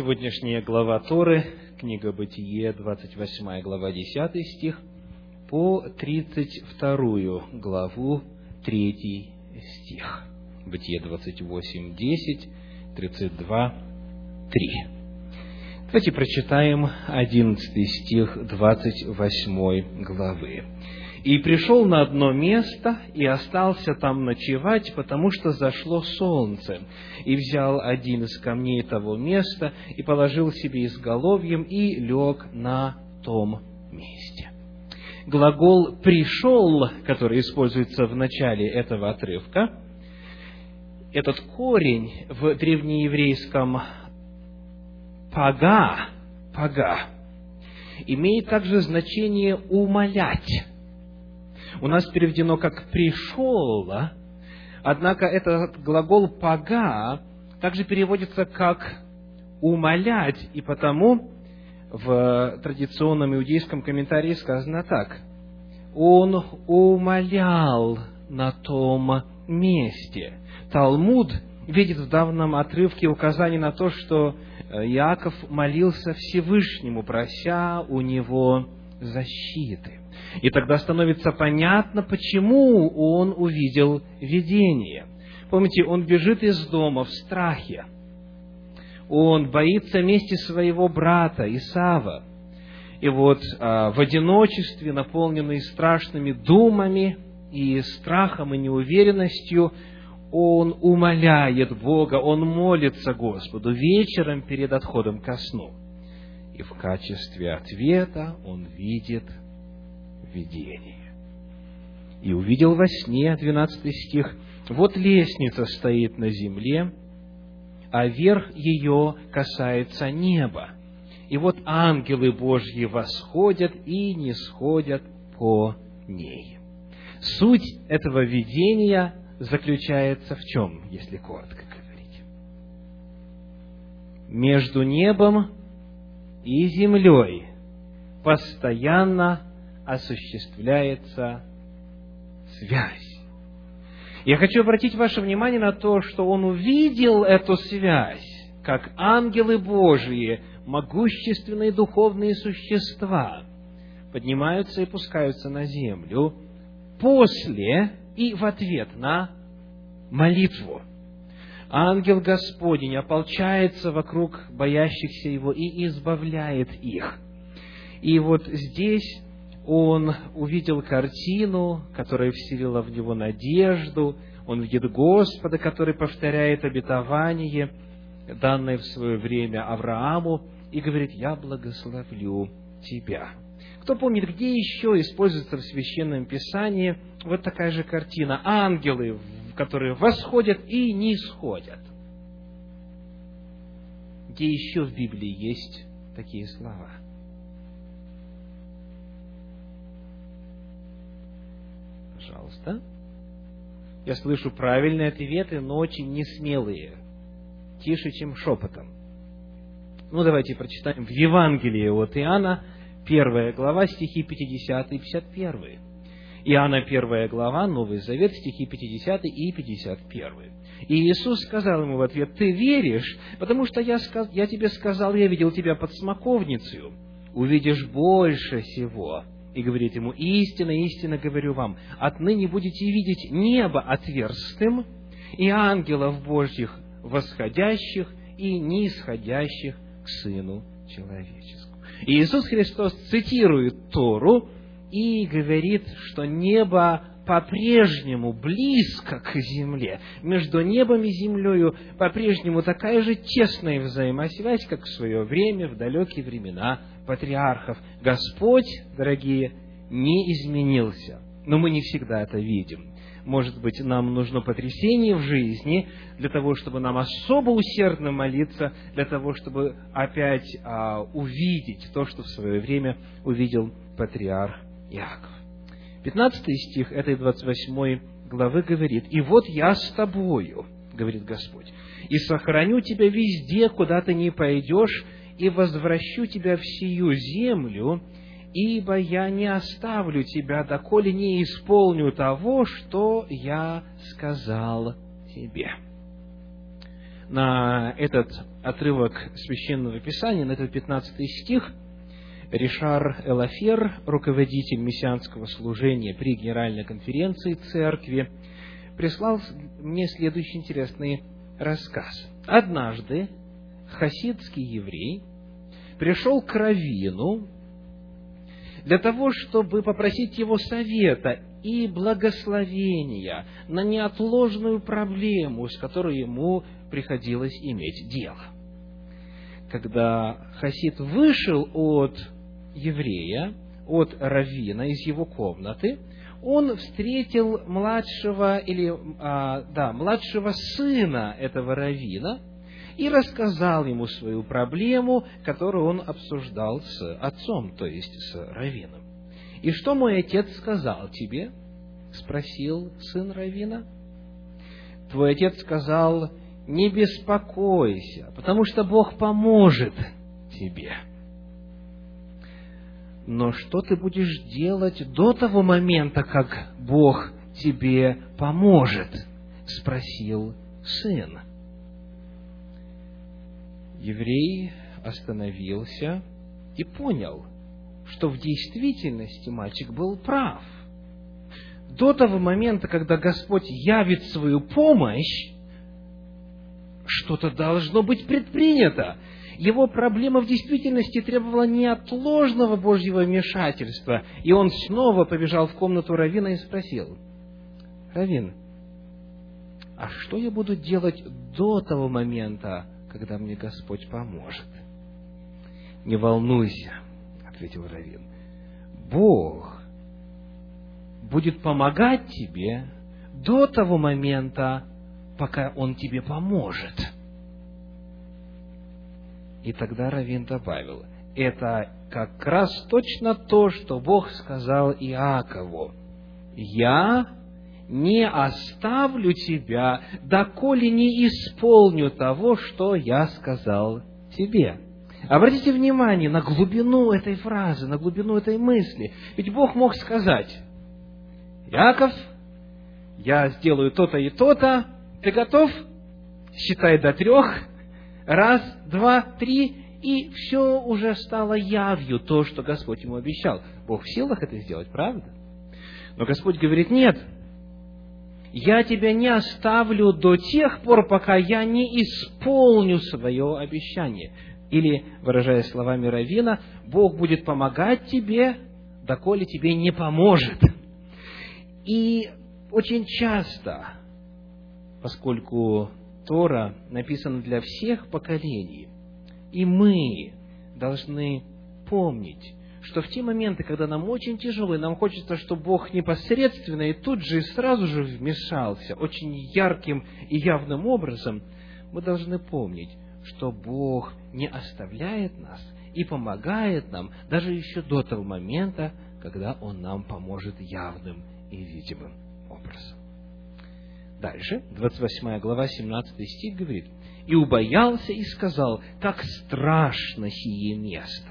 Сегодняшняя глава Торы, книга Бытие, 28 глава, 10 стих, по 32 главу, 3 стих. Бытие 28, 10, 32, 3. Давайте прочитаем 11 стих 28 главы. И пришел на одно место, и остался там ночевать, потому что зашло солнце. И взял один из камней того места, и положил себе изголовьем, и лег на том месте. Глагол «пришел», который используется в начале этого отрывка, этот корень в древнееврейском «пага», «пага», имеет также значение «умолять» у нас переведено как «пришел», однако этот глагол «пага» также переводится как «умолять», и потому в традиционном иудейском комментарии сказано так. Он умолял на том месте. Талмуд видит в данном отрывке указание на то, что Иаков молился Всевышнему, прося у него защиты. И тогда становится понятно, почему он увидел видение. Помните, он бежит из дома в страхе. Он боится мести своего брата Исава. И вот а, в одиночестве, наполненный страшными думами и страхом и неуверенностью, он умоляет Бога, он молится Господу вечером перед отходом ко сну. И в качестве ответа он видит видение. И увидел во сне, 12 стих, вот лестница стоит на земле, а верх ее касается неба. И вот ангелы Божьи восходят и не сходят по ней. Суть этого видения заключается в чем, если коротко говорить? Между небом и землей постоянно осуществляется связь. Я хочу обратить ваше внимание на то, что он увидел эту связь, как ангелы Божьи, могущественные духовные существа, поднимаются и пускаются на землю после и в ответ на молитву. Ангел Господень ополчается вокруг боящихся Его и избавляет их. И вот здесь он увидел картину, которая вселила в него надежду, он видит Господа, который повторяет обетование, данное в свое время Аврааму, и говорит, я благословлю тебя. Кто помнит, где еще используется в Священном Писании вот такая же картина? Ангелы, которые восходят и не сходят. Где еще в Библии есть такие слова? Пожалуйста. Я слышу правильные ответы, но очень несмелые. Тише, чем шепотом. Ну, давайте прочитаем в Евангелии от Иоанна, первая глава, стихи 50 и 51. Иоанна, первая глава, Новый Завет, стихи 50 и 51. И Иисус сказал ему в ответ, «Ты веришь, потому что я, сказ... я тебе сказал, я видел тебя под смоковницей, увидишь больше всего» и говорит ему, истинно, истинно говорю вам, отныне будете видеть небо отверстым и ангелов Божьих восходящих и нисходящих к Сыну Человеческому. И Иисус Христос цитирует Тору и говорит, что небо по-прежнему близко к земле. Между небом и землею по-прежнему такая же тесная взаимосвязь, как в свое время, в далекие времена патриархов. Господь, дорогие, не изменился. Но мы не всегда это видим. Может быть, нам нужно потрясение в жизни для того, чтобы нам особо усердно молиться, для того, чтобы опять а, увидеть то, что в свое время увидел патриарх Иаков. 15 стих этой 28 главы говорит, «И вот я с тобою, — говорит Господь, — и сохраню тебя везде, куда ты не пойдешь, и возвращу тебя в сию землю, ибо я не оставлю тебя, доколе не исполню того, что я сказал тебе». На этот отрывок Священного Писания, на этот 15 стих, Ришар Элафер, руководитель мессианского служения при Генеральной конференции церкви, прислал мне следующий интересный рассказ. Однажды хасидский еврей пришел к Равину для того, чтобы попросить его совета и благословения на неотложную проблему, с которой ему приходилось иметь дело. Когда Хасид вышел от еврея, от равина из его комнаты, он встретил младшего или а, да младшего сына этого равина и рассказал ему свою проблему, которую он обсуждал с отцом, то есть с равином. И что мой отец сказал тебе? спросил сын равина. Твой отец сказал: не беспокойся, потому что Бог поможет тебе. Но что ты будешь делать до того момента, как Бог тебе поможет? Спросил сын. Еврей остановился и понял, что в действительности мальчик был прав. До того момента, когда Господь явит свою помощь, что-то должно быть предпринято его проблема в действительности требовала неотложного Божьего вмешательства. И он снова побежал в комнату Равина и спросил, Равин, а что я буду делать до того момента, когда мне Господь поможет? Не волнуйся, ответил Равин. Бог будет помогать тебе до того момента, пока Он тебе поможет. И тогда Равин добавил, это как раз точно то, что Бог сказал Иакову. «Я не оставлю тебя, доколе не исполню того, что я сказал тебе». Обратите внимание на глубину этой фразы, на глубину этой мысли. Ведь Бог мог сказать, Яков, я сделаю то-то и то-то, ты готов? Считай до трех, раз, два, три, и все уже стало явью, то, что Господь ему обещал. Бог в силах это сделать, правда? Но Господь говорит, нет, я тебя не оставлю до тех пор, пока я не исполню свое обещание. Или, выражая словами Равина, Бог будет помогать тебе, доколе тебе не поможет. И очень часто, поскольку Тора написана для всех поколений. И мы должны помнить, что в те моменты, когда нам очень тяжело, и нам хочется, чтобы Бог непосредственно и тут же и сразу же вмешался, очень ярким и явным образом, мы должны помнить, что Бог не оставляет нас и помогает нам даже еще до того момента, когда Он нам поможет явным и видимым образом. Дальше, 28 глава, 17 стих говорит, «И убоялся и сказал, как страшно сие место!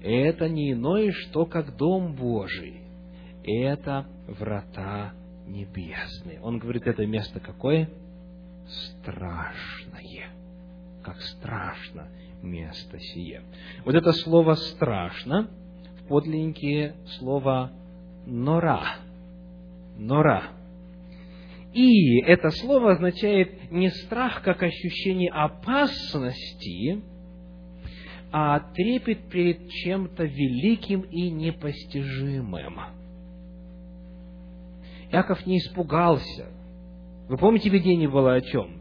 Это не иное, что как дом Божий, это врата небесные». Он говорит, это место какое? Страшное. Как страшно место сие. Вот это слово «страшно» в подлиннике слово «нора». «Нора» И это слово означает не страх как ощущение опасности, а трепет перед чем-то великим и непостижимым. Яков не испугался. Вы помните, видение было о чем?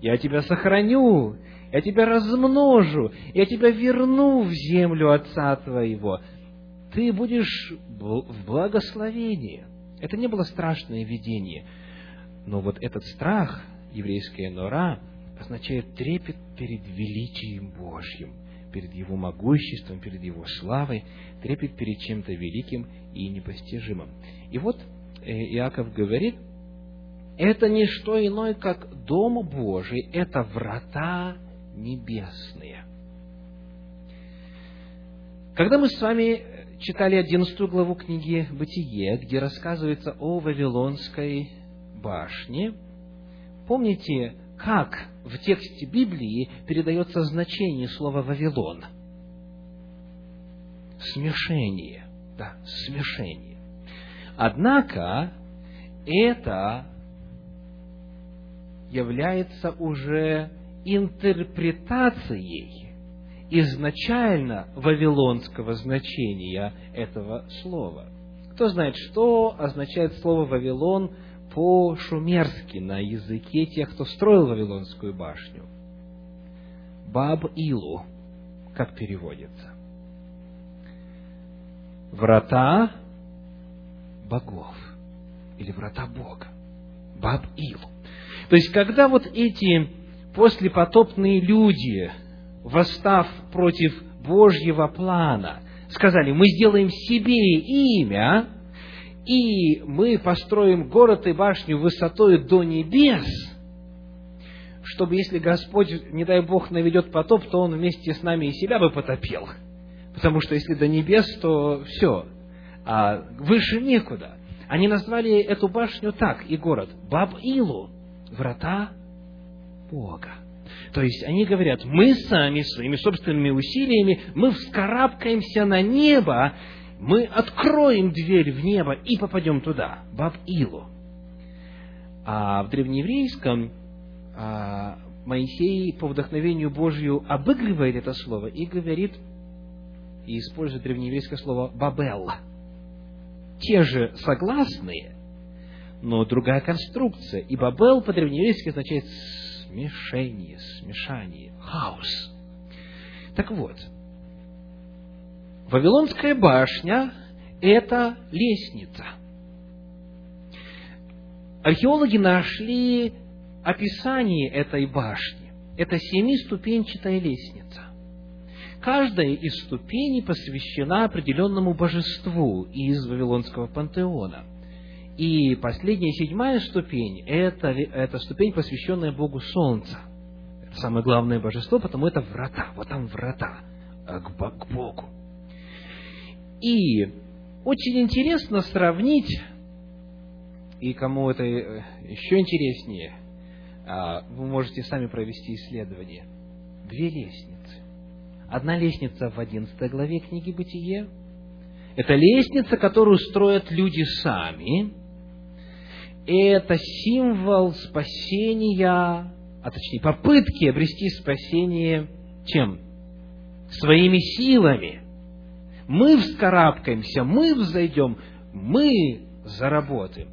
Я тебя сохраню, я тебя размножу, я тебя верну в землю отца твоего. Ты будешь в благословении. Это не было страшное видение – но вот этот страх, еврейская нора, означает трепет перед величием Божьим, перед Его могуществом, перед Его славой, трепет перед чем-то великим и непостижимым. И вот э, Иаков говорит, это не что иное, как Дом Божий, это врата небесные. Когда мы с вами читали одиннадцатую главу книги «Бытие», где рассказывается о Вавилонской башни, помните, как в тексте Библии передается значение слова «Вавилон». Смешение. Да, смешение. Однако, это является уже интерпретацией изначально вавилонского значения этого слова. Кто знает, что означает слово «Вавилон» по-шумерски на языке тех, кто строил Вавилонскую башню? Баб-Илу, как переводится. Врата богов или врата Бога. Баб-Илу. То есть, когда вот эти послепотопные люди, восстав против Божьего плана, сказали, мы сделаем себе имя, и мы построим город и башню высотой до небес, чтобы если Господь, не дай Бог, наведет потоп, то Он вместе с нами и себя бы потопил. Потому что если до небес, то все, а выше некуда. Они назвали эту башню так, и город, Баб-Илу, врата Бога. То есть они говорят, мы сами своими собственными усилиями, мы вскарабкаемся на небо, мы откроем дверь в небо и попадем туда, Баб-Илу. А в древнееврейском а, Моисей по вдохновению Божью обыгрывает это слово и говорит, и использует древнееврейское слово «бабел». Те же согласные, но другая конструкция. И Бабел по-древнееврейски означает смешение, смешание, хаос. Так вот, Вавилонская башня – это лестница. Археологи нашли описание этой башни. Это семиступенчатая лестница. Каждая из ступеней посвящена определенному божеству из Вавилонского пантеона – и последняя, седьмая ступень – это, это ступень, посвященная Богу Солнца. Это самое главное божество, потому это врата. Вот там врата э, к, к Богу. И очень интересно сравнить, и кому это э, еще интереснее, а, вы можете сами провести исследование. Две лестницы. Одна лестница в 11 главе книги «Бытие». Это лестница, которую строят люди сами, это символ спасения, а точнее попытки обрести спасение чем? Своими силами. Мы вскарабкаемся, мы взойдем, мы заработаем.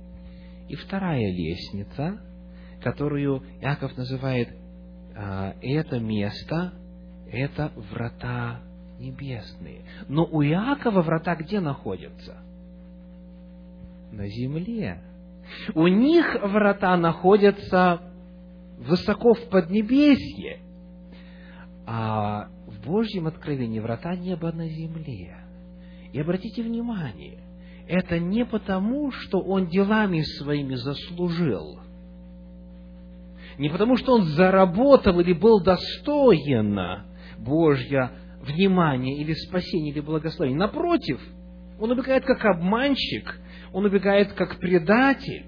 И вторая лестница, которую Яков называет а, это место, это врата небесные. Но у Иакова врата где находятся? На земле. У них врата находятся высоко в Поднебесье, а в Божьем откровении врата неба на земле. И обратите внимание, это не потому, что он делами своими заслужил, не потому, что он заработал или был достоин Божья внимания или спасения или благословения. Напротив, он убегает как обманщик, он убегает как предатель,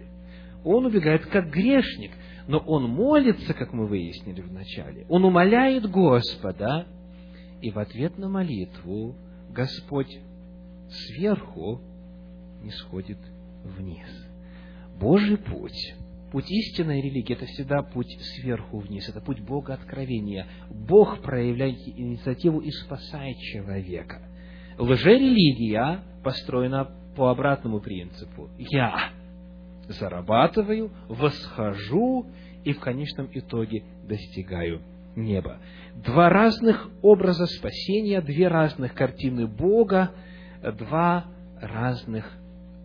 он убегает как грешник, но он молится, как мы выяснили в начале. Он умоляет Господа, и в ответ на молитву Господь сверху не сходит вниз. Божий путь, путь истинной религии, это всегда путь сверху вниз, это путь Бога откровения. Бог проявляет инициативу и спасает человека. Лжерелигия построена по обратному принципу. Я зарабатываю, восхожу и в конечном итоге достигаю неба. Два разных образа спасения, две разных картины Бога, два разных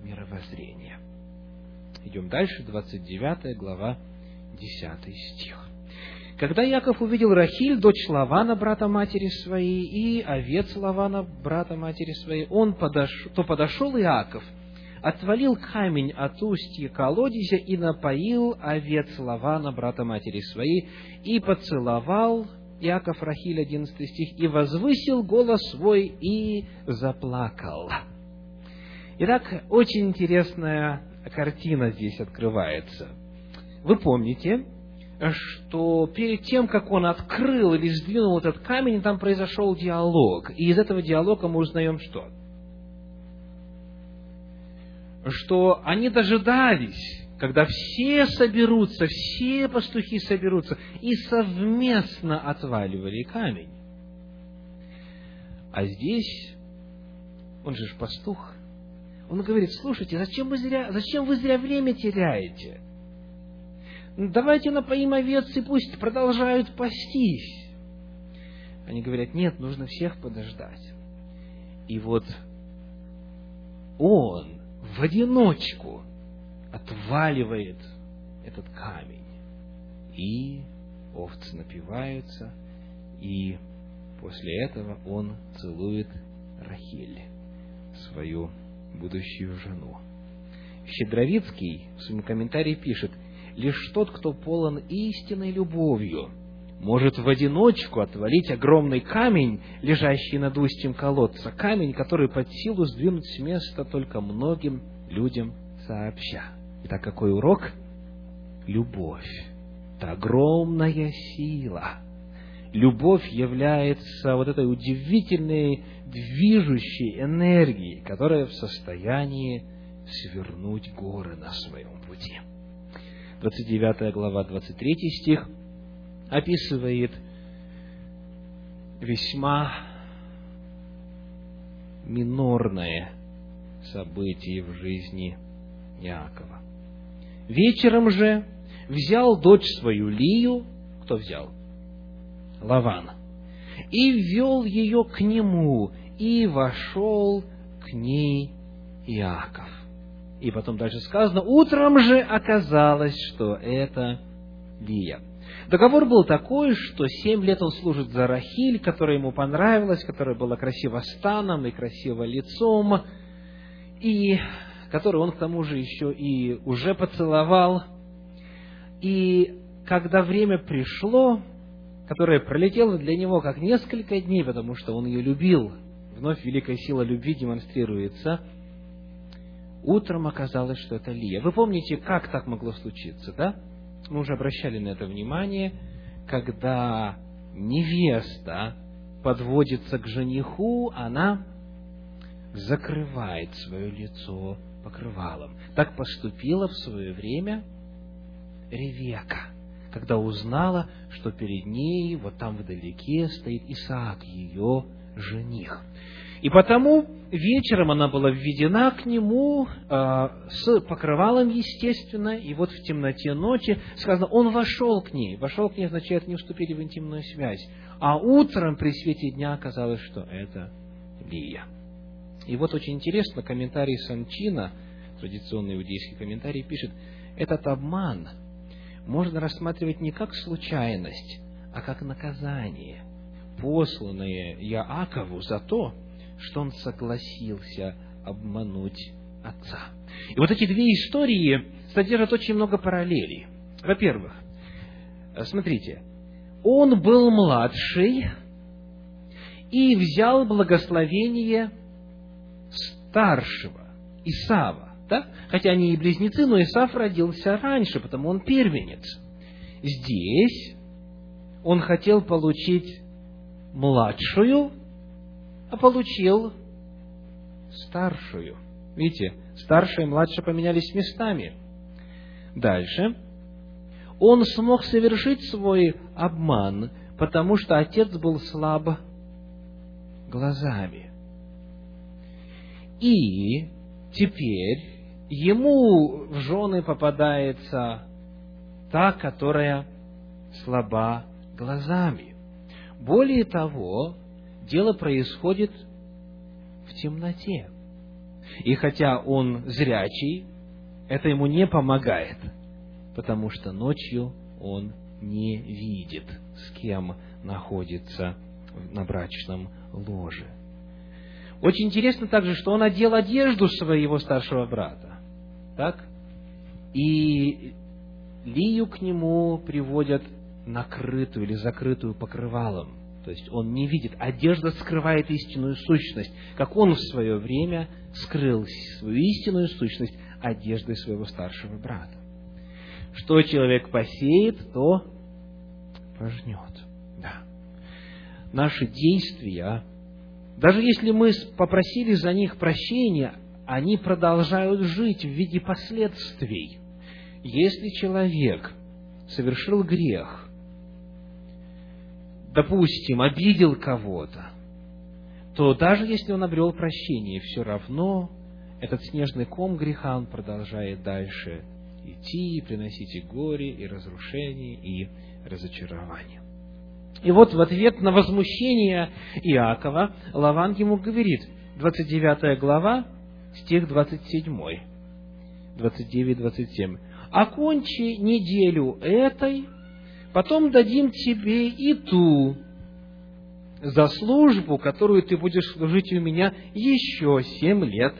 мировоззрения. Идем дальше, 29 глава, 10 стих. Когда Яков увидел Рахиль, дочь Лавана, брата матери своей, и овец Лавана, брата матери своей, он подош... то подошел Иаков, отвалил камень от устья колодезя и напоил овец Лавана, брата матери своей, и поцеловал Яков Рахиль, 11 стих, и возвысил голос свой и заплакал. Итак, очень интересная картина здесь открывается. Вы помните, что перед тем, как он открыл или сдвинул этот камень, там произошел диалог. И из этого диалога мы узнаем что? Что они дожидались, когда все соберутся, все пастухи соберутся, и совместно отваливали камень. А здесь, он же пастух, он говорит, слушайте, зачем вы зря, зачем вы зря время теряете? давайте напоим овец и пусть продолжают пастись. Они говорят, нет, нужно всех подождать. И вот он в одиночку отваливает этот камень. И овцы напиваются, и после этого он целует Рахиль, свою будущую жену. Щедровицкий в своем комментарии пишет – лишь тот, кто полон истинной любовью, может в одиночку отвалить огромный камень, лежащий над устьем колодца, камень, который под силу сдвинуть с места только многим людям сообща. Итак, какой урок? Любовь. Это огромная сила. Любовь является вот этой удивительной движущей энергией, которая в состоянии свернуть горы на своем пути. 29 глава, 23 стих, описывает весьма минорное событие в жизни Иакова. Вечером же взял дочь свою Лию, кто взял? Лаван, и ввел ее к нему, и вошел к ней Иаков. И потом дальше сказано, утром же оказалось, что это Лия. Договор был такой, что семь лет он служит за Рахиль, которая ему понравилась, которая была красиво станом и красиво лицом, и которую он к тому же еще и уже поцеловал. И когда время пришло, которое пролетело для него как несколько дней, потому что он ее любил, вновь великая сила любви демонстрируется – Утром оказалось, что это Лия. Вы помните, как так могло случиться, да? Мы уже обращали на это внимание, когда невеста подводится к жениху, она закрывает свое лицо покрывалом. Так поступила в свое время Ревека, когда узнала, что перед ней, вот там вдалеке, стоит Исаак, ее жених. И потому вечером она была введена к нему э, с покрывалом, естественно, и вот в темноте ночи сказано, он вошел к ней. Вошел к ней означает, не вступили в интимную связь. А утром при свете дня оказалось, что это Лия. И вот очень интересно, комментарий Санчина, традиционный иудейский комментарий, пишет, этот обман можно рассматривать не как случайность, а как наказание, посланное Яакову за то, что он согласился обмануть отца. И вот эти две истории содержат очень много параллелей. Во-первых, смотрите, он был младший и взял благословение старшего, Исава. Да? Хотя они и близнецы, но Исав родился раньше, потому он первенец. Здесь он хотел получить младшую а получил старшую. Видите, старшая и младшая поменялись местами. Дальше. Он смог совершить свой обман, потому что отец был слаб глазами. И теперь ему в жены попадается та, которая слаба глазами. Более того, дело происходит в темноте. И хотя он зрячий, это ему не помогает, потому что ночью он не видит, с кем находится на брачном ложе. Очень интересно также, что он одел одежду своего старшего брата. Так? И Лию к нему приводят накрытую или закрытую покрывалом. То есть он не видит. Одежда скрывает истинную сущность, как он в свое время скрыл свою истинную сущность одеждой своего старшего брата. Что человек посеет, то пожнет. Да. Наши действия, даже если мы попросили за них прощения, они продолжают жить в виде последствий. Если человек совершил грех, допустим, обидел кого-то, то даже если он обрел прощение, все равно этот снежный ком греха, он продолжает дальше идти, и приносить и горе, и разрушение, и разочарование. И вот в ответ на возмущение Иакова Лаван ему говорит, 29 глава, стих 27, 29-27. «Окончи неделю этой, потом дадим тебе и ту, за службу, которую ты будешь служить у меня еще семь лет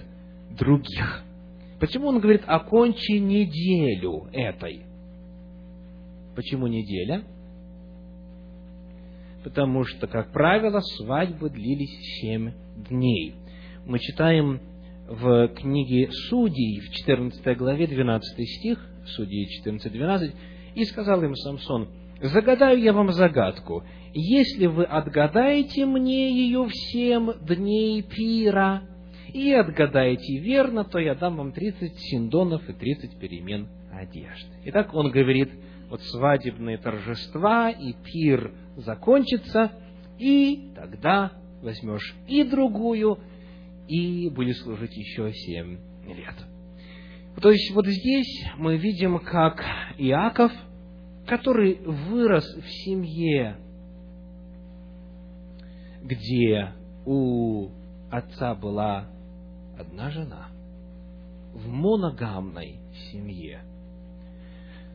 других». Почему он говорит «окончи неделю этой»? Почему неделя? Потому что, как правило, свадьбы длились семь дней. Мы читаем в книге Судей, в 14 главе, 12 стих, Судей 14-12, «И сказал им Самсон, загадаю я вам загадку, если вы отгадаете мне ее в семь дней пира, и отгадаете верно, то я дам вам 30 синдонов и 30 перемен одежды. Итак, он говорит, вот свадебные торжества и пир закончится, и тогда возьмешь и другую, и будешь служить еще семь лет. То есть вот здесь мы видим, как Иаков, который вырос в семье, где у отца была одна жена в моногамной семье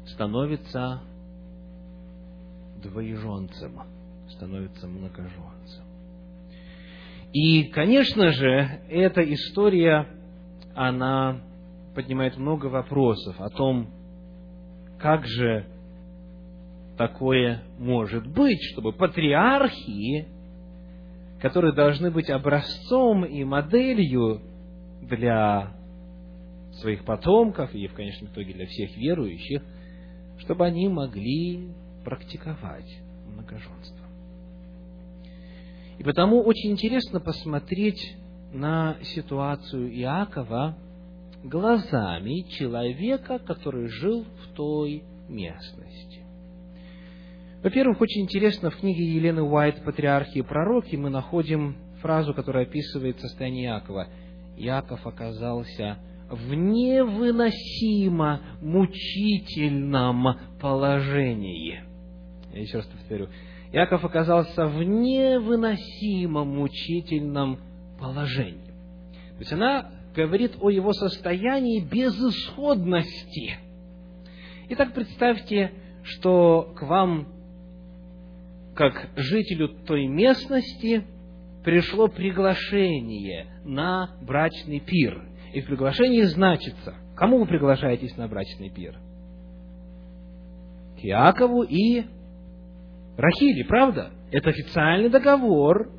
становится двоеженцем, становится многоженцем. И, конечно же, эта история, она поднимает много вопросов о том, как же такое может быть, чтобы патриархии, которые должны быть образцом и моделью для своих потомков и, в конечном итоге, для всех верующих, чтобы они могли практиковать многоженство. И потому очень интересно посмотреть на ситуацию Иакова глазами человека, который жил в той местности. Во-первых, очень интересно, в книге Елены Уайт «Патриархи и пророки» мы находим фразу, которая описывает состояние Иакова – Иаков оказался в невыносимо мучительном положении. Я еще раз повторю. Иаков оказался в невыносимо мучительном положении. То есть она говорит о его состоянии безысходности. Итак, представьте, что к вам, как жителю той местности, пришло приглашение на брачный пир. И в приглашении значится, кому вы приглашаетесь на брачный пир? К Иакову и Рахили, правда? Это официальный договор.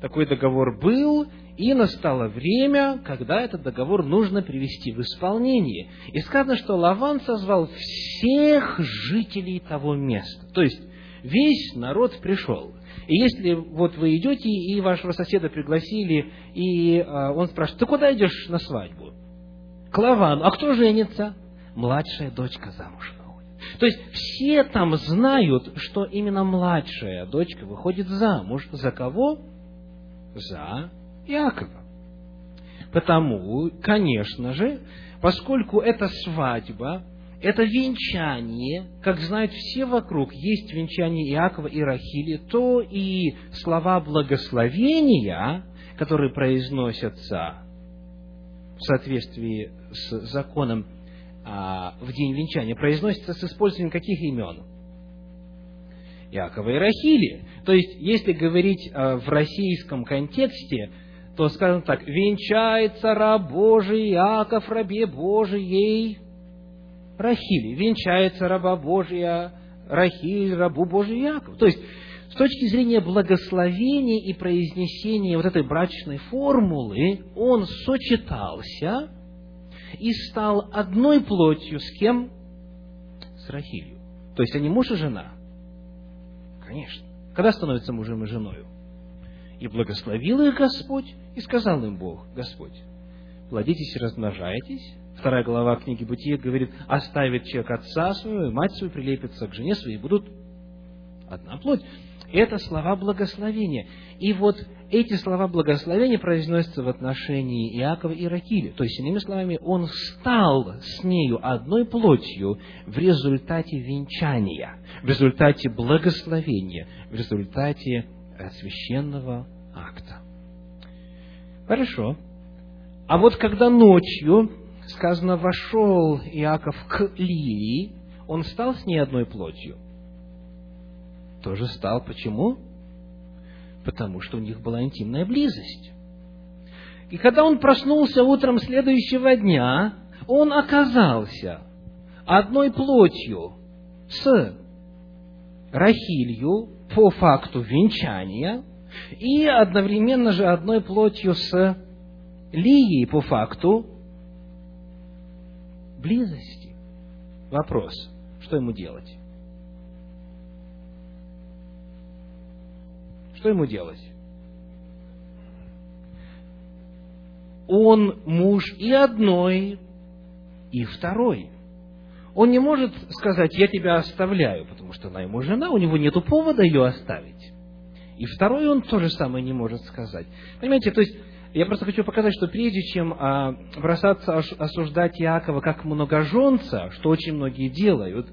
Такой договор был, и настало время, когда этот договор нужно привести в исполнение. И сказано, что Лаван созвал всех жителей того места. То есть, весь народ пришел. И если вот вы идете, и вашего соседа пригласили, и э, он спрашивает, ты куда идешь на свадьбу? К Лавану. А кто женится? Младшая дочка замуж выходит. То есть все там знают, что именно младшая дочка выходит замуж. За кого? За Иакова. Потому, конечно же, поскольку эта свадьба это венчание, как знают все вокруг, есть венчание Иакова и Рахили, то и слова благословения, которые произносятся в соответствии с законом в день венчания, произносятся с использованием каких имен? Иакова и Рахили. То есть, если говорить а, в российском контексте, то скажем так, венчается раб Божий Иаков рабе Божией Рахили. Венчается раба Божия Рахиль, рабу Божий Яков. То есть, с точки зрения благословения и произнесения вот этой брачной формулы, он сочетался и стал одной плотью с кем? С Рахилью. То есть, они муж и жена. Конечно. Когда становится мужем и женою? И благословил их Господь, и сказал им Бог, Господь, плодитесь и размножайтесь. Вторая глава книги Бытия говорит, оставит человек отца своего, и мать свою прилепится к жене своей, и будут одна плоть. Это слова благословения. И вот эти слова благословения произносятся в отношении Иакова и Рахили. То есть, иными словами, он стал с нею одной плотью в результате венчания, в результате благословения, в результате священного акта. Хорошо. А вот когда ночью, сказано, вошел Иаков к Лии, он стал с ней одной плотью. Тоже стал. Почему? Потому что у них была интимная близость. И когда он проснулся утром следующего дня, он оказался одной плотью с Рахилью по факту венчания и одновременно же одной плотью с Лией по факту близости. Вопрос, что ему делать? Что ему делать? Он муж и одной, и второй. Он не может сказать, я тебя оставляю, потому что она ему жена, у него нет повода ее оставить. И второй он то же самое не может сказать. Понимаете, то есть, я просто хочу показать, что прежде чем а, бросаться осуждать Иакова как многоженца, что очень многие делают,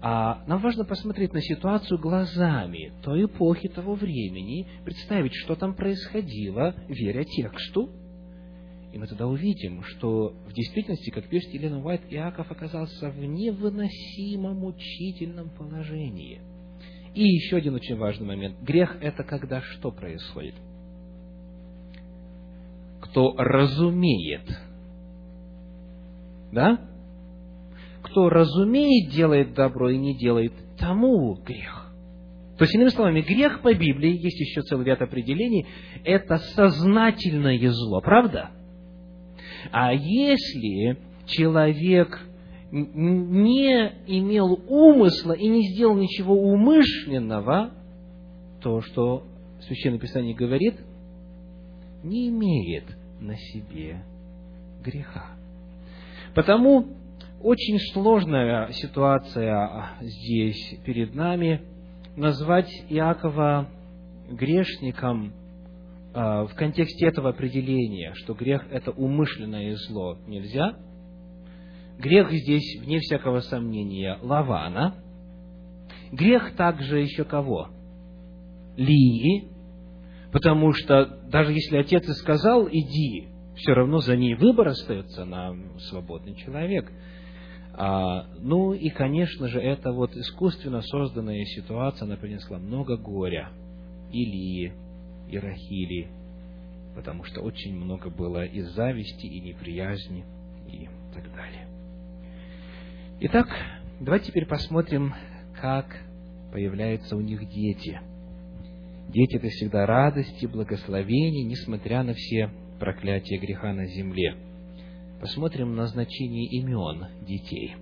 а, нам важно посмотреть на ситуацию глазами той эпохи, того времени, представить, что там происходило, веря тексту, и мы тогда увидим, что в действительности, как пишет Елена Уайт, Иаков оказался в невыносимом мучительном положении. И еще один очень важный момент. Грех – это когда что происходит? Кто разумеет. Да? Кто разумеет, делает добро и не делает, тому грех. То есть, иными словами, грех по Библии, есть еще целый ряд определений, это сознательное зло, правда? А если человек не имел умысла и не сделал ничего умышленного, то, что Священное Писание говорит, не имеет на себе греха. Потому очень сложная ситуация здесь перед нами. Назвать Иакова грешником а, в контексте этого определения, что грех – это умышленное зло, нельзя. Грех здесь, вне всякого сомнения, Лавана. Грех также еще кого? Лии, потому что даже если отец и сказал «иди», все равно за ней выбор остается на свободный человек. А, ну и, конечно же, это вот искусственно созданная ситуация, она принесла много горя Илии, и Рахили, потому что очень много было и зависти, и неприязни, и так далее. Итак, давайте теперь посмотрим, как появляются у них дети. Дети – это всегда радость и благословение, несмотря на все проклятия греха на земле. Посмотрим на значение имен детей.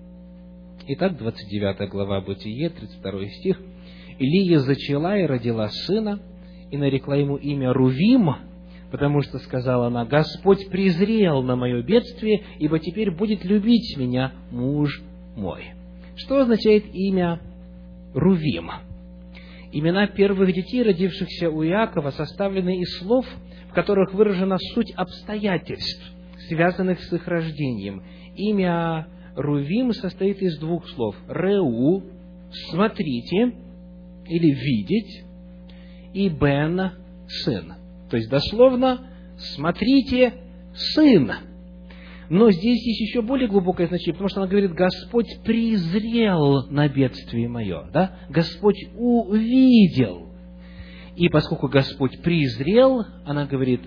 Итак, 29 глава Бытие, 32 стих. «Илия зачала и родила сына, и нарекла ему имя Рувим, потому что сказала она, Господь презрел на мое бедствие, ибо теперь будет любить меня муж мой. Что означает имя Рувим? Имена первых детей, родившихся у Иакова, составлены из слов, в которых выражена суть обстоятельств, связанных с их рождением. Имя Рувим состоит из двух слов. Реу – смотрите или видеть, и Бен – сын. То есть, дословно, смотрите, сын. Но здесь есть еще более глубокое значение, потому что она говорит, Господь презрел на бедствие мое. Да? Господь увидел. И поскольку Господь презрел, она говорит,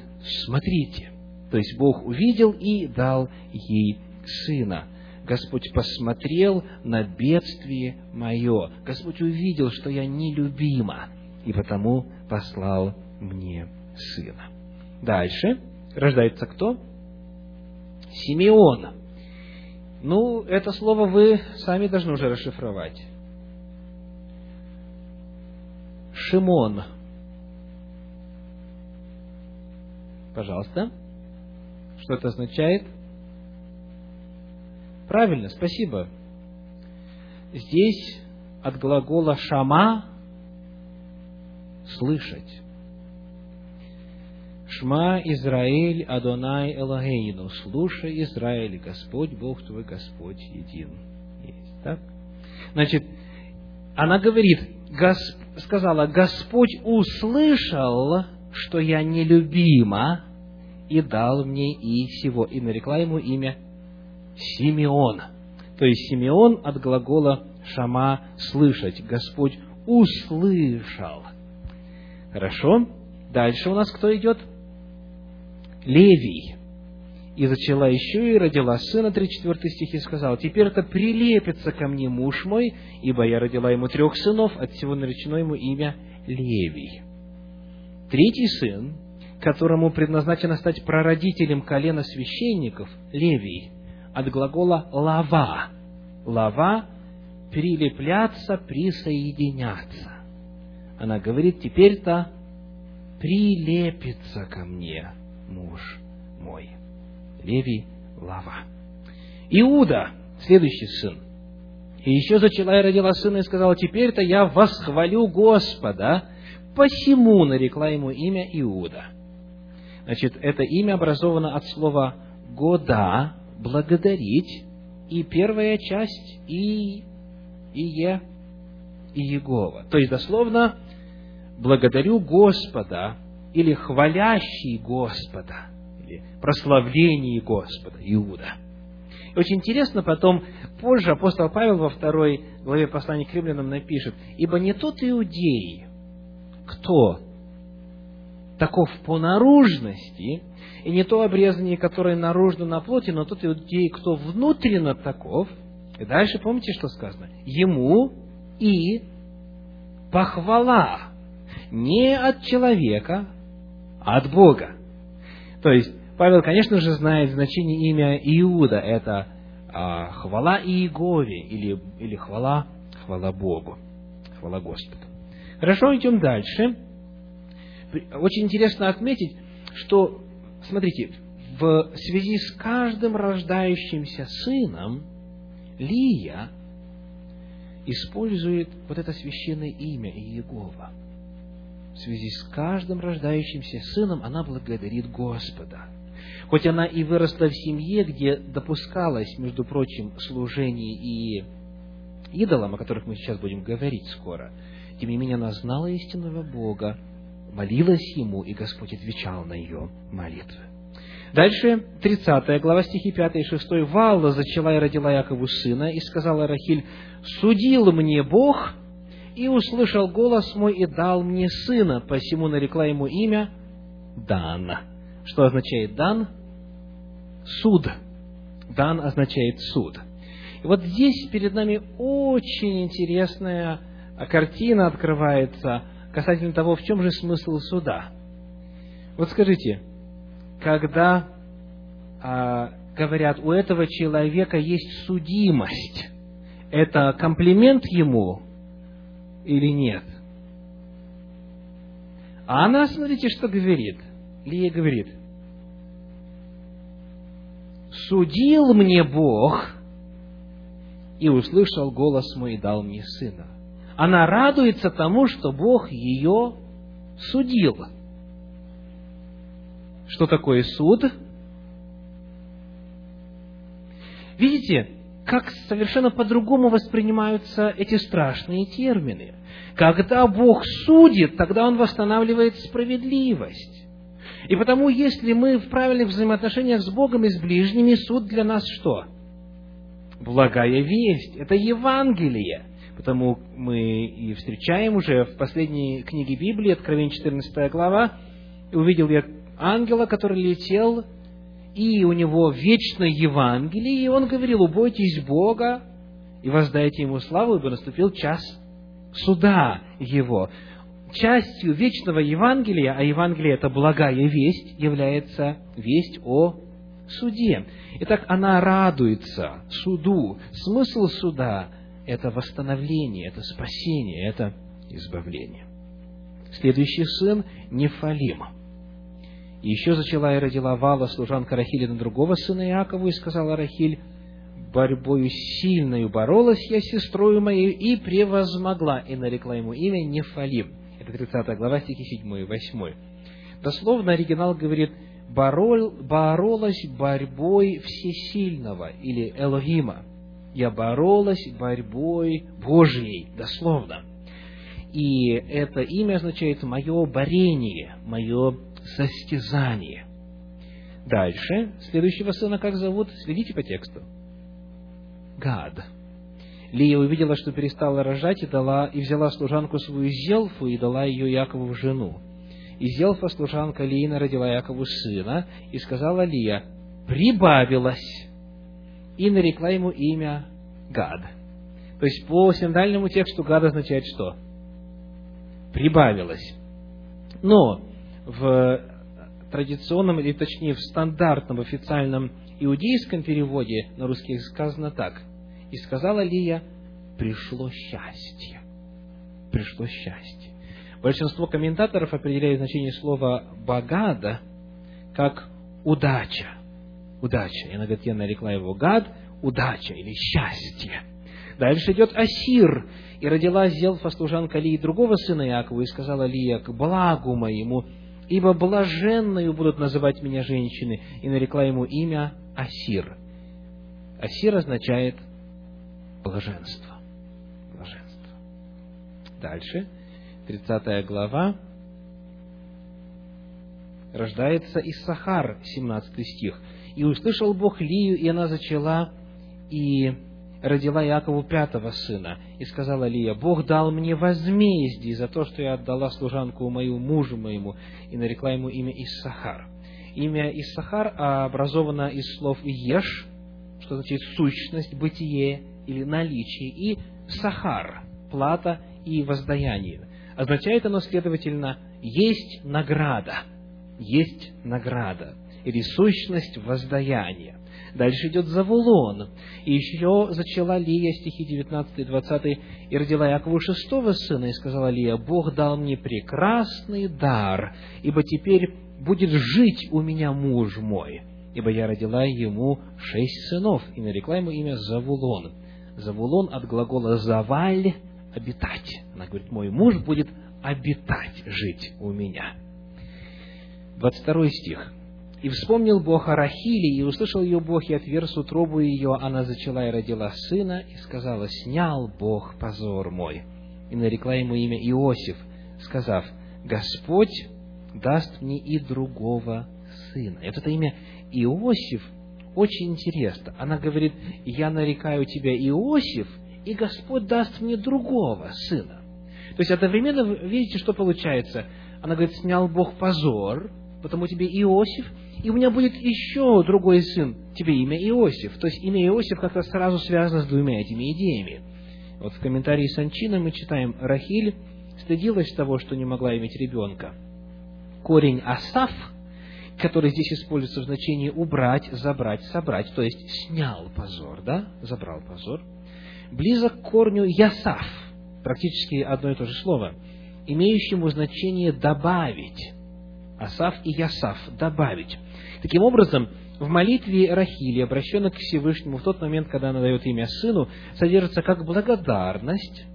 смотрите. То есть Бог увидел и дал ей сына. Господь посмотрел на бедствие мое. Господь увидел, что я нелюбима и потому послал мне сына. Дальше рождается кто? Симеон. Ну, это слово вы сами должны уже расшифровать. Шимон. Пожалуйста. Что это означает? Правильно, спасибо. Здесь от глагола «шама» – «слышать». Шма Израиль Адонай Элагейну. Слушай, Израиль, Господь, Бог твой, Господь един. Есть, так? Значит, она говорит, Гос, сказала, Господь услышал, что я нелюбима, и дал мне и всего. И нарекла ему имя Симеон. То есть Симеон от глагола шама слышать. Господь услышал. Хорошо. Дальше у нас кто идет? Левий. И зачала еще и родила сына, 34 стих, и сказала, теперь-то прилепится ко мне муж мой, ибо я родила ему трех сынов, от всего наречено ему имя Левий. Третий сын, которому предназначено стать прародителем колена священников, Левий, от глагола «лава». «Лава» – прилепляться, присоединяться. Она говорит, теперь-то прилепится ко мне муж мой. Левий Лава. Иуда, следующий сын. И еще зачала и родила сына и сказала, теперь-то я восхвалю Господа, посему нарекла ему имя Иуда. Значит, это имя образовано от слова «года», «благодарить», и первая часть «и», «и е», «и Егова». То есть, дословно, «благодарю Господа» или «хвалящий Господа» или «прославление Господа» Иуда. И очень интересно потом, позже апостол Павел во второй главе послания к римлянам напишет, «Ибо не тот иудей, кто таков по наружности, и не то обрезание, которое наружно на плоти, но тот иудей, кто внутренно таков». И дальше помните, что сказано? «Ему и похвала не от человека, а от Бога». То есть, Павел, конечно же, знает значение имя Иуда. Это а, хвала Иегове или, или хвала, хвала Богу, хвала Господу. Хорошо, идем дальше. Очень интересно отметить, что, смотрите, в связи с каждым рождающимся сыном Лия использует вот это священное имя Иегова. В связи с каждым рождающимся сыном она благодарит Господа. Хоть она и выросла в семье, где допускалось, между прочим, служение и идолам, о которых мы сейчас будем говорить скоро, тем не менее она знала истинного Бога, молилась Ему, и Господь отвечал на ее молитвы. Дальше, 30 глава, стихи 5 и 6. «Валла зачала и родила Якову сына, и сказала Рахиль, «Судил мне Бог, и услышал голос мой, и дал мне сына, посему нарекла ему имя Дан». Что означает Дан? Суд. Дан означает суд. И вот здесь перед нами очень интересная картина открывается касательно того, в чем же смысл суда. Вот скажите, когда а, говорят, у этого человека есть судимость, это комплимент ему или нет? А она, смотрите, что говорит. Лия говорит, судил мне Бог и услышал голос мой и дал мне сына. Она радуется тому, что Бог ее судил. Что такое суд? Видите, как совершенно по-другому воспринимаются эти страшные термины. Когда Бог судит, тогда Он восстанавливает справедливость. И потому, если мы в правильных взаимоотношениях с Богом и с ближними, суд для нас что? Благая весть. Это Евангелие. Потому мы и встречаем уже в последней книге Библии, Откровение 14 глава, увидел я ангела, который летел, и у него вечное Евангелие, и он говорил, убойтесь Бога и воздайте Ему славу, ибо наступил час суда Его частью вечного Евангелия, а Евангелие – это благая весть, является весть о суде. Итак, она радуется суду. Смысл суда – это восстановление, это спасение, это избавление. Следующий сын – Нефалим. И еще зачала и родила Вала, служанка Рахили, на другого сына Иакову, и сказала Рахиль, борьбою сильною боролась я сестрою моей и превозмогла, и нарекла ему имя Нефалим. Это 30 глава, стихи 7 и 8. Дословно оригинал говорит, борол, боролась борьбой всесильного, или Элогима. Я боролась борьбой Божьей, дословно. И это имя означает мое борение, мое состязание. Дальше, следующего сына как зовут? Следите по тексту. Гад. Лия увидела, что перестала рожать, и, дала, и взяла служанку свою Зелфу, и дала ее Якову в жену. И Зелфа, служанка Лиина, родила Якову сына, и сказала Лия, прибавилась, и нарекла ему имя Гад. То есть по синодальному тексту Гад означает что? Прибавилась. Но в традиционном, или точнее в стандартном официальном иудейском переводе на русский сказано так. И сказала Лия, пришло счастье. Пришло счастье. Большинство комментаторов определяют значение слова «багада» как «удача». Удача. И она говорит, я нарекла его «гад», удача или счастье. Дальше идет Асир, и родила Зелфа служанка Лии другого сына Иакова, и сказала Лия, к благу моему, ибо блаженную будут называть меня женщины, и нарекла ему имя Асир. Асир означает блаженство. Блаженство. Дальше, 30 глава, рождается Иссахар, 17 стих. «И услышал Бог Лию, и она зачала, и родила Якову пятого сына. И сказала Лия, Бог дал мне возмездие за то, что я отдала служанку мою мужу моему, и нарекла ему имя Иссахар. Имя Иссахар образовано из слов «еш», что значит сущность, бытие или наличие, и «сахар», плата и воздаяние. Означает оно, следовательно, есть награда, есть награда, или сущность воздаяния. Дальше идет Завулон. И еще зачала Лия, стихи 19 и 20, и родила Якову шестого сына, и сказала Лия, Бог дал мне прекрасный дар, ибо теперь будет жить у меня муж мой, ибо я родила ему шесть сынов, и нарекла ему имя Завулон. Завулон от глагола «заваль» — «обитать». Она говорит, мой муж будет обитать, жить у меня. 22 стих. И вспомнил Бог о Рахиле, и услышал ее Бог, и отверз утробу ее, она зачала и родила сына, и сказала, снял Бог позор мой. И нарекла ему имя Иосиф, сказав, Господь даст мне и другого сына. Это, это имя Иосиф очень интересно. Она говорит, я нарекаю тебя Иосиф, и Господь даст мне другого сына. То есть одновременно, видите, что получается? Она говорит, снял Бог позор, потому тебе Иосиф, и у меня будет еще другой сын, тебе имя Иосиф. То есть имя Иосиф как-то сразу связано с двумя этими идеями. Вот в комментарии Санчина мы читаем, Рахиль стыдилась того, что не могла иметь ребенка. Корень Асаф, который здесь используется в значении убрать, забрать, собрать, то есть снял позор, да, забрал позор, близок к корню Ясаф, практически одно и то же слово, имеющему значение добавить. Асаф и Ясаф, добавить. Таким образом, в молитве Рахили, обращенной к Всевышнему в тот момент, когда она дает имя сыну, содержится как благодарность,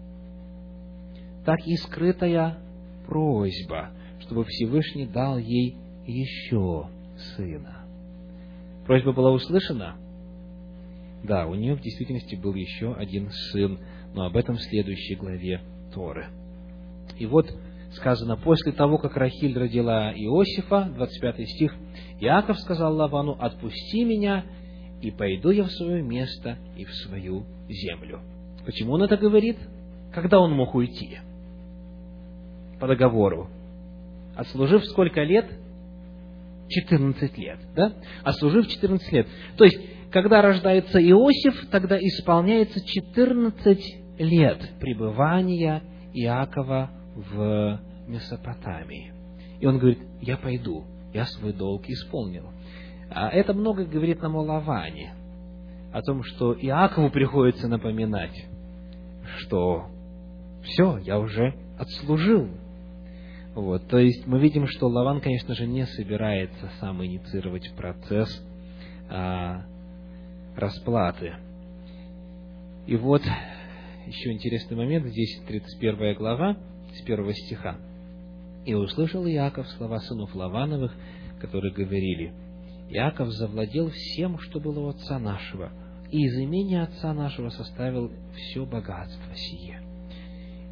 так и скрытая просьба, чтобы Всевышний дал ей еще сына. Просьба была услышана? Да, у нее в действительности был еще один сын, но об этом в следующей главе Торы. И вот сказано, после того, как Рахиль родила Иосифа, 25 стих, Иаков сказал Лавану, отпусти меня, и пойду я в свое место и в свою землю. Почему он это говорит? Когда он мог уйти? По договору. Отслужив сколько лет? 14 лет. Да? Отслужив 14 лет. То есть, когда рождается Иосиф, тогда исполняется 14 лет пребывания Иакова в Месопотамии. И он говорит, я пойду, я свой долг исполнил. А это много говорит нам о Лаване, о том, что Иакову приходится напоминать, что все, я уже отслужил. Вот, то есть мы видим, что Лаван, конечно же, не собирается сам инициировать процесс а, расплаты. И вот еще интересный момент, здесь 31 глава, с первого стиха. «И услышал Иаков слова сынов Лавановых, которые говорили, Иаков завладел всем, что было у отца нашего, и из имени отца нашего составил все богатство сие.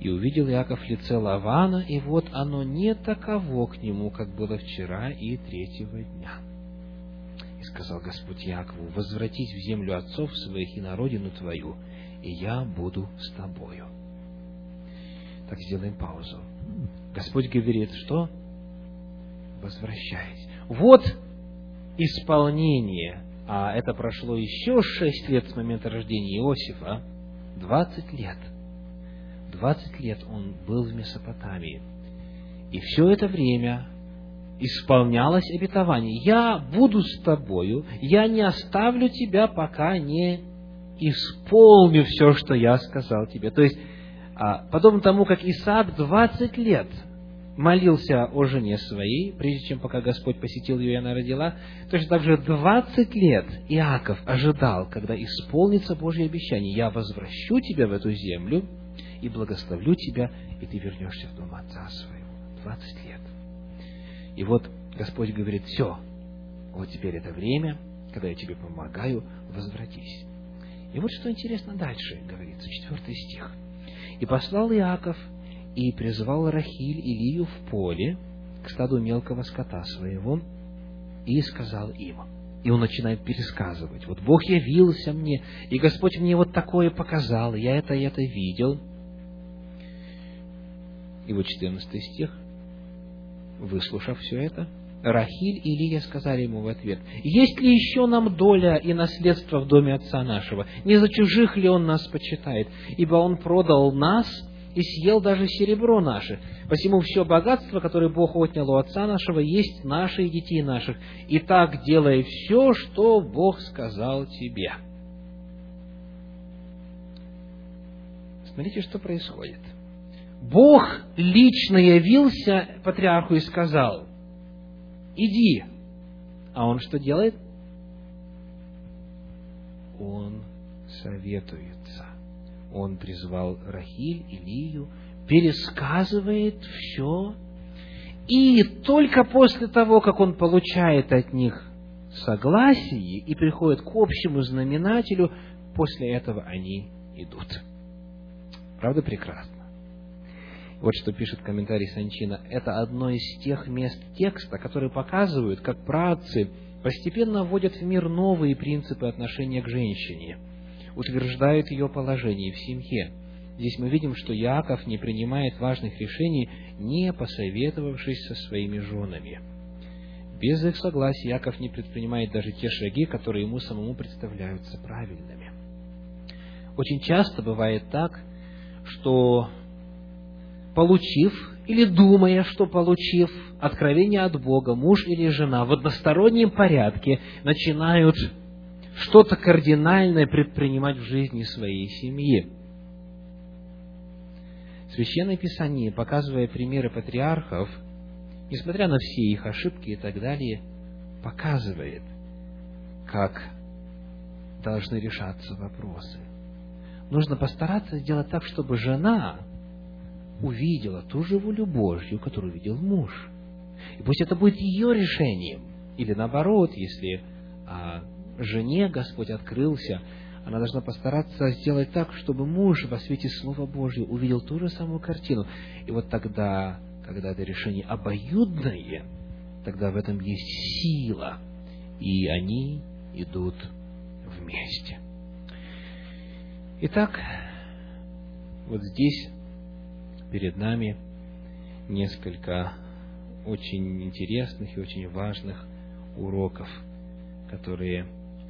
И увидел Иаков лице Лавана, и вот оно не таково к нему, как было вчера и третьего дня. И сказал Господь Якову, возвратись в землю отцов своих и на родину твою, и я буду с тобою. Так сделаем паузу. Господь говорит, что? Возвращайтесь. Вот исполнение, а это прошло еще шесть лет с момента рождения Иосифа, двадцать лет. Двадцать лет он был в Месопотамии. И все это время исполнялось обетование. Я буду с тобою, я не оставлю тебя, пока не исполню все, что я сказал тебе. То есть, подобно тому, как Исаак 20 лет молился о жене своей, прежде чем пока Господь посетил ее, и она родила, точно так же 20 лет Иаков ожидал, когда исполнится Божье обещание, я возвращу тебя в эту землю и благословлю тебя, и ты вернешься в дом отца своего. 20 лет. И вот Господь говорит, все, вот теперь это время, когда я тебе помогаю, возвратись. И вот что интересно дальше, говорится, четвертый стих. «И послал Иаков и призвал Рахиль и Лию в поле к стаду мелкого скота своего, и сказал им». И он начинает пересказывать. Вот Бог явился мне, и Господь мне вот такое показал, я это и это видел. И вот 14 стих. Выслушав все это, Рахиль и Илия сказали ему в ответ, «Есть ли еще нам доля и наследство в доме отца нашего? Не за чужих ли он нас почитает? Ибо он продал нас и съел даже серебро наше. Посему все богатство, которое Бог отнял у отца нашего, есть наше и детей наших. И так делай все, что Бог сказал тебе». Смотрите, что происходит. Бог лично явился патриарху и сказал – иди. А он что делает? Он советуется. Он призвал Рахиль, Илию, пересказывает все. И только после того, как он получает от них согласие и приходит к общему знаменателю, после этого они идут. Правда прекрасно? Вот что пишет комментарий Санчина. Это одно из тех мест текста, которые показывают, как праотцы постепенно вводят в мир новые принципы отношения к женщине, утверждают ее положение в семье. Здесь мы видим, что Яков не принимает важных решений, не посоветовавшись со своими женами. Без их согласия Яков не предпринимает даже те шаги, которые ему самому представляются правильными. Очень часто бывает так, что получив или думая, что получив откровение от Бога, муж или жена в одностороннем порядке начинают что-то кардинальное предпринимать в жизни своей семьи. Священное Писание, показывая примеры патриархов, несмотря на все их ошибки и так далее, показывает, как должны решаться вопросы. Нужно постараться сделать так, чтобы жена увидела ту же волю Божью, которую видел муж. И пусть это будет ее решением. Или наоборот, если а, жене Господь открылся, она должна постараться сделать так, чтобы муж во свете Слова Божьего увидел ту же самую картину. И вот тогда, когда это решение обоюдное, тогда в этом есть сила, и они идут вместе. Итак, вот здесь перед нами несколько очень интересных и очень важных уроков, которые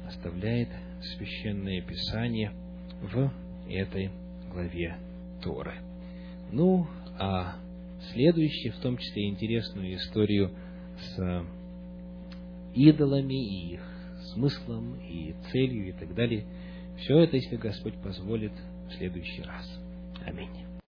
оставляет Священное Писание в этой главе Торы. Ну, а следующие, в том числе интересную историю с идолами и их смыслом и целью и так далее, все это, если Господь позволит, в следующий раз. Аминь.